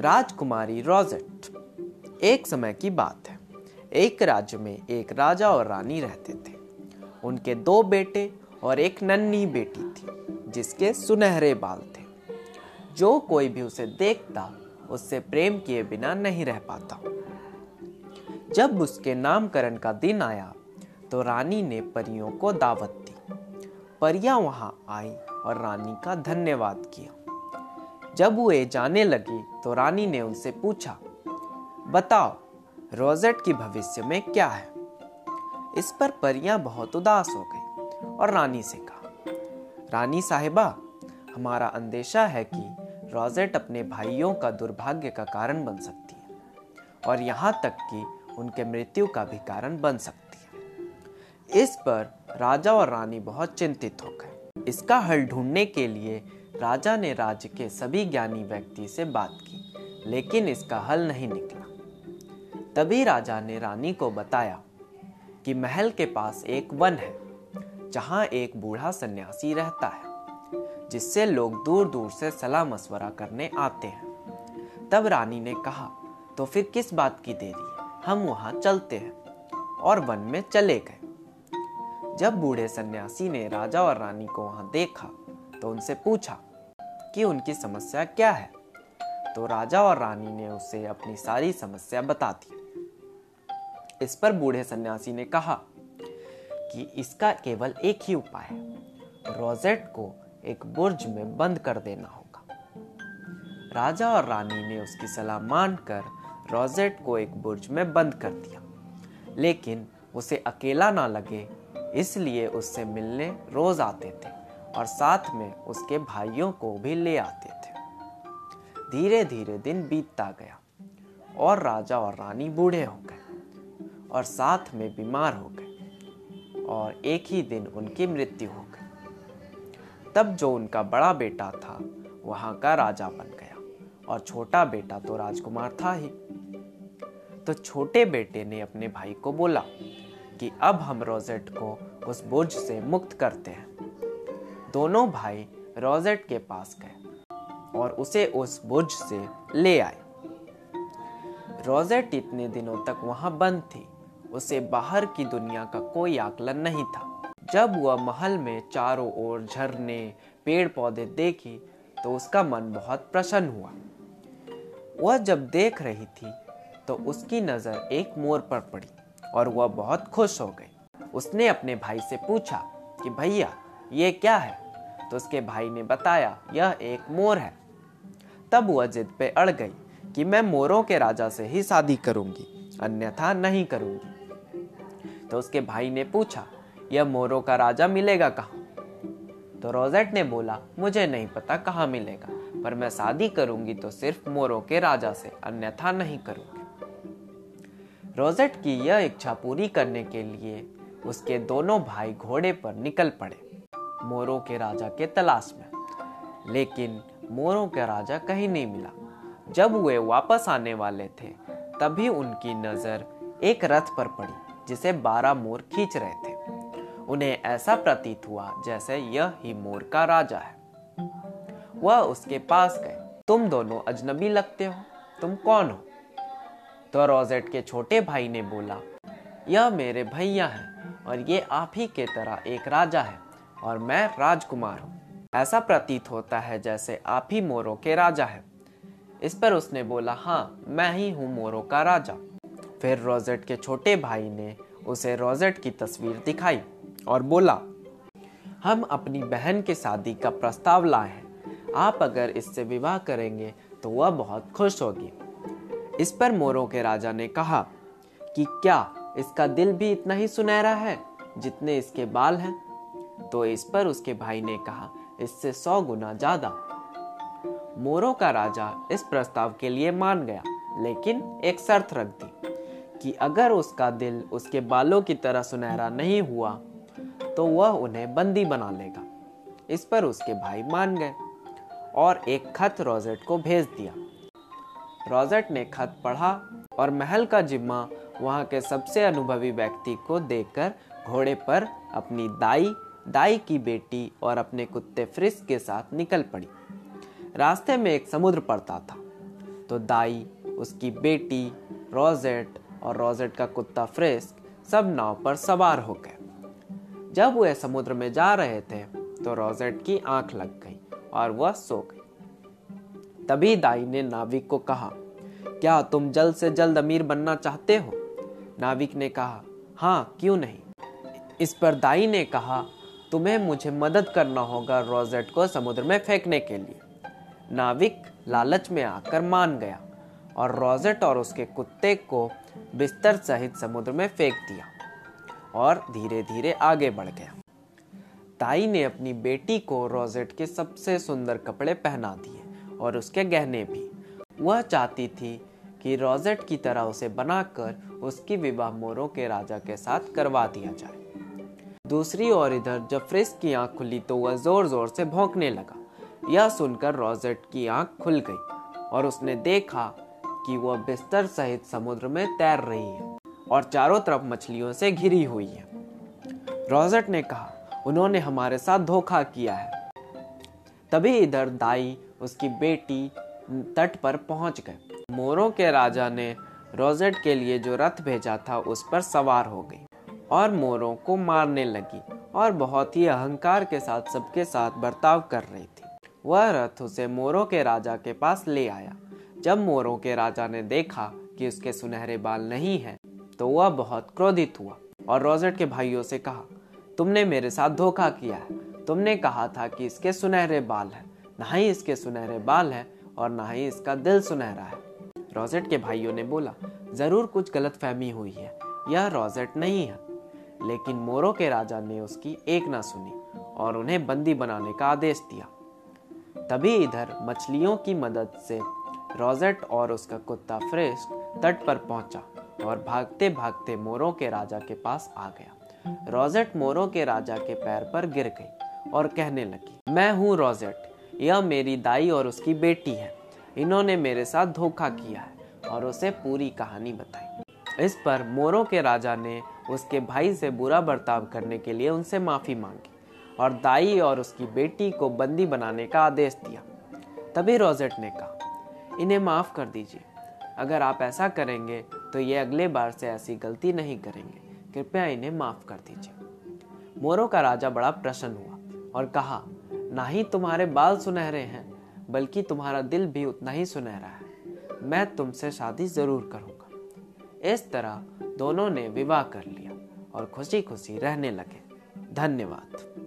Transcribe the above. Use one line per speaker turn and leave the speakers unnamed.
राजकुमारी rosette. एक समय की बात है। एक राज्य में एक राजा और रानी रहते थे। उनके दो बेटे और एक नन्ही बेटी थी, जिसके सुनहरे बाल थे। जो कोई भी उसे देखता, उससे प्रेम किए बिना नहीं रह पाता। जब उसके नामकरण का दिन आया तो रानी ने परियों को दावत दी। परियाँ वहाँ आई और रानी का धन्यवाद किया। जब वे जाने लगी तो रानी ने उनसे पूछा, बताओ, रोजेट की भविष्य में क्या है? इस पर परियाँ बहुत उदास हो गई और रानी से कहा, रानी साहिबा, हमारा अंदेशा है कि रोजेट अपने भाइयों का दुर्भाग्य का कारण बन सकती है और यहाँ तक कि उनके मृत्यु का भी कारण बन सकती है। इस पर राजा और रानी बहुत चिंतित हो गए। इसका हल ढूँढने के लिए राजा ने राज्य के सभी ज्ञानी व्यक्ति से बात की, लेकिन इसका हल नहीं निकला। तभी राजा ने रानी को बताया कि महल के पास एक वन है, जहाँ एक बूढ़ा सन्यासी रहता है, जिससे लोग दूर दूर से सलाह मशवरा करने आते हैं। तब रानी ने कहा तो फिर किस बात की देरी? है हम वहाँ चलते हैं और वन में चले गए। जब बूढ़े सन्यासी ने राजा और रानी को वहाँ देखा तो उनसे पूछा कि उनकी समस्या क्या है। तो राजा और रानी ने उसे अपनी सारी समस्या बता दी। इस पर बूढ़े सन्यासी ने कहा कि इसका केवल एक ही उपाय है। रोजेट को एक बुर्ज में बंद कर देना होगा। राजा और रानी ने उसकी सलाह मानकर रोजेट को एक बुर्ज में बंद कर दिया। लेकिन उसे अकेला ना लगे, इसलिए उससे मिलने रोज आते थे। और साथ में उसके भाइयों को भी ले आते थे। धीरे धीरे दिन बीतता गया और राजा और रानी बूढ़े हो गए और साथ में बीमार हो गए और एक ही दिन उनकी मृत्यु हो गई। तब जो उनका बड़ा बेटा था, वहाँ का राजा बन गया और छोटा बेटा तो राजकुमार था ही। तो छोटे बेटे ने अपने भाई को बोला कि अब हम रोजेट को उस बुर्ज से मुक्त करते हैं। दोनों भाई रोजेट के पास गए और उसे उस बुर्ज से ले आए। रोजेट इतने दिनों तक वहाँ बंद थी। उसे बाहर की दुनिया का कोई आकलन नहीं था। जब वह महल में चारों ओर झरने पेड़ पौधे देखी तो उसका मन बहुत प्रसन्न हुआ। वह जब देख रही थी तो उसकी नज़र एक मोर पर पड़ी और वह बहुत खुश हो गई। उसने अपने भाई से पूछा कि, भैया ये क्या है? तो उसके भाई ने बताया, यह एक मोर है। तब वह जिद पे अड़ गई कि मैं मोरों के राजा से ही शादी करूँगी, अन्यथा नहीं करूँगी। तो उसके भाई ने पूछा, यह मोरों का राजा मिलेगा कहाँ? तो रोजेट ने बोला, मुझे नहीं पता कहाँ मिलेगा, पर मैं शादी करूँगी तो सिर्फ़ मोरों के राजा से, अन्यथा नहीं करूँगी। रोजेट की यह इच्छा पूरी करने के लिए उसके दोनों भाई घोड़े पर निकल पड़े। मोरों के राजा के तलाश में। लेकिन मोरों का राजा कहीं नहीं मिला। जब वे वापस आने वाले थे, तभी उनकी नज़र एक रथ पर पड़ी, जिसे बारह मोर खींच रहे थे। उन्हें ऐसा प्रतीत हुआ जैसे यह ही मोर का राजा है। वह उसके पास गए। तुम दोनों अजनबी लगते हो। तुम कौन हो? तो रोजेट के छोटे भाई ने बोला, यह मेरे भैया हैं और ये आप ही के तरह एक राजा है। और मैं राजकुमार हूँ। ऐसा प्रतीत होता है जैसे आप ही मोरों के राजा है। इस पर उसने बोला हाँ मैं ही हूँ मोरों का राजा। फिर रोजेट के छोटे भाई ने उसे रोजेट की तस्वीर दिखाई और बोला, हम अपनी बहन की शादी का प्रस्ताव लाए हैं। आप अगर इससे विवाह करेंगे तो वह बहुत खुश होगी। इस पर मोरों के राजा ने कहा कि क्या इसका दिल भी इतना ही सुनहरा है जितने इसके बाल हैं? तो इस पर उसके भाई ने कहा, इससे सौ गुना ज़्यादा। मोरों का राजा इस प्रस्ताव के लिए मान गया, लेकिन एक शर्त रख दी कि अगर उसका दिल उसके बालों की तरह सुनहरा नहीं हुआ तो वह उन्हें बंदी बना लेगा। इस पर उसके भाई मान गए और एक खत रोजेट को भेज दिया। रोजेट ने खत पढ़ा और महल का जिम्मा वहाँ के सबसे अनुभवी व्यक्ति को देकर घोड़े पर अपनी दाई दाई की बेटी और अपने कुत्ते फ्रिस के साथ निकल पड़ी। रास्ते में एक समुद्र पड़ता था। तो दाई, उसकी बेटी, रोजेट और रोजेट का कुत्ता फ्रिस्क सब नाव पर सवार हो गए। जब वे समुद्र में जा रहे थे तो रोजेट की आँख लग गई और वह सो गई। तभी दाई ने नाविक को कहा, क्या तुम जल्द से जल्द अमीर बनना चाहते हो? नाविक ने कहा हाँ क्यों नहीं? इस पर दाई ने कहा तुम्हें मुझे मदद करना होगा रोजेट को समुद्र में फेंकने के लिए। नाविक लालच में आकर मान गया और रोजेट और उसके कुत्ते को बिस्तर सहित समुद्र में फेंक दिया और धीरे धीरे आगे बढ़ गया। ताई ने अपनी बेटी को रोजेट के सबसे सुंदर कपड़े पहना दिए और उसके गहने भी। वह चाहती थी कि रोजेट की तरह उसे बनाकर उसकी विवाह मोरों के राजा के साथ करवा दिया जाए। दूसरी ओर इधर जब फ्रिस्क की आँख खुली तो वह ज़ोर ज़ोर से भौंकने लगा। यह सुनकर रोजेट की आँख खुल गई और उसने देखा कि वह बिस्तर सहित समुद्र में तैर रही है और चारों तरफ़ मछलियों से घिरी हुई है। रोजेट ने कहा, उन्होंने हमारे साथ धोखा किया है। तभी इधर दाई उसकी बेटी तट पर पहुँच गए। मोरों के राजा ने रोजेट के लिए जो रथ भेजा था उस पर सवार हो गई। और मोरों को मारने लगी और बहुत ही अहंकार के साथ सबके साथ बर्ताव कर रही थी। वह रथ उसे मोरों के राजा के पास ले आया। जब मोरों के राजा ने देखा कि उसके सुनहरे बाल नहीं हैं, तो वह बहुत क्रोधित हुआ और रोजेट के भाइयों से कहा तुमने मेरे साथ धोखा किया है। तुमने कहा था कि इसके सुनहरे बाल हैं। ना ही इसके सुनहरे बाल हैं और ना ही इसका दिल सुनहरा है। रोजेट के भाइयों ने बोला ज़रूर कुछ गलत फहमी हुई है। यह रोजेट नहीं है। लेकिन मोरो के राजा ने उसकी एक ना सुनी और उन्हें बंदी बनाने का आदेश दिया। तभी इधर मछलियों की मदद से रोजेट और उसका कुत्ता फ्रेश तट पर पहुँचा और भागते भागते मोरों के राजा के पास आ गया। रोजेट मोरों के राजा के पैर पर गिर गई और कहने लगी, मैं हूँ रोजेट, यह मेरी दाई और उसकी बेटी है। इन्होंने मेरे साथ धोखा किया है और उसे पूरी कहानी बताई। इस पर मोरों के राजा ने उसके भाई से बुरा बर्ताव करने के लिए उनसे माफ़ी मांगी और दाई और उसकी बेटी को बंदी बनाने का आदेश दिया। तभी रोजेट ने कहा, इन्हें माफ़ कर दीजिए। अगर आप ऐसा करेंगे तो ये अगले बार से ऐसी गलती नहीं करेंगे। कृपया इन्हें माफ़ कर दीजिए। मोरों का राजा बड़ा प्रसन्न हुआ और कहा, ना ही तुम्हारे बाल सुनहरे हैं, बल्कि तुम्हारा दिल भी उतना ही सुनहरा है। मैं तुमसे शादी ज़रूर करूँगा। इस तरह दोनों ने विवाह कर लिया और खुशी खुशी रहने लगे। धन्यवाद।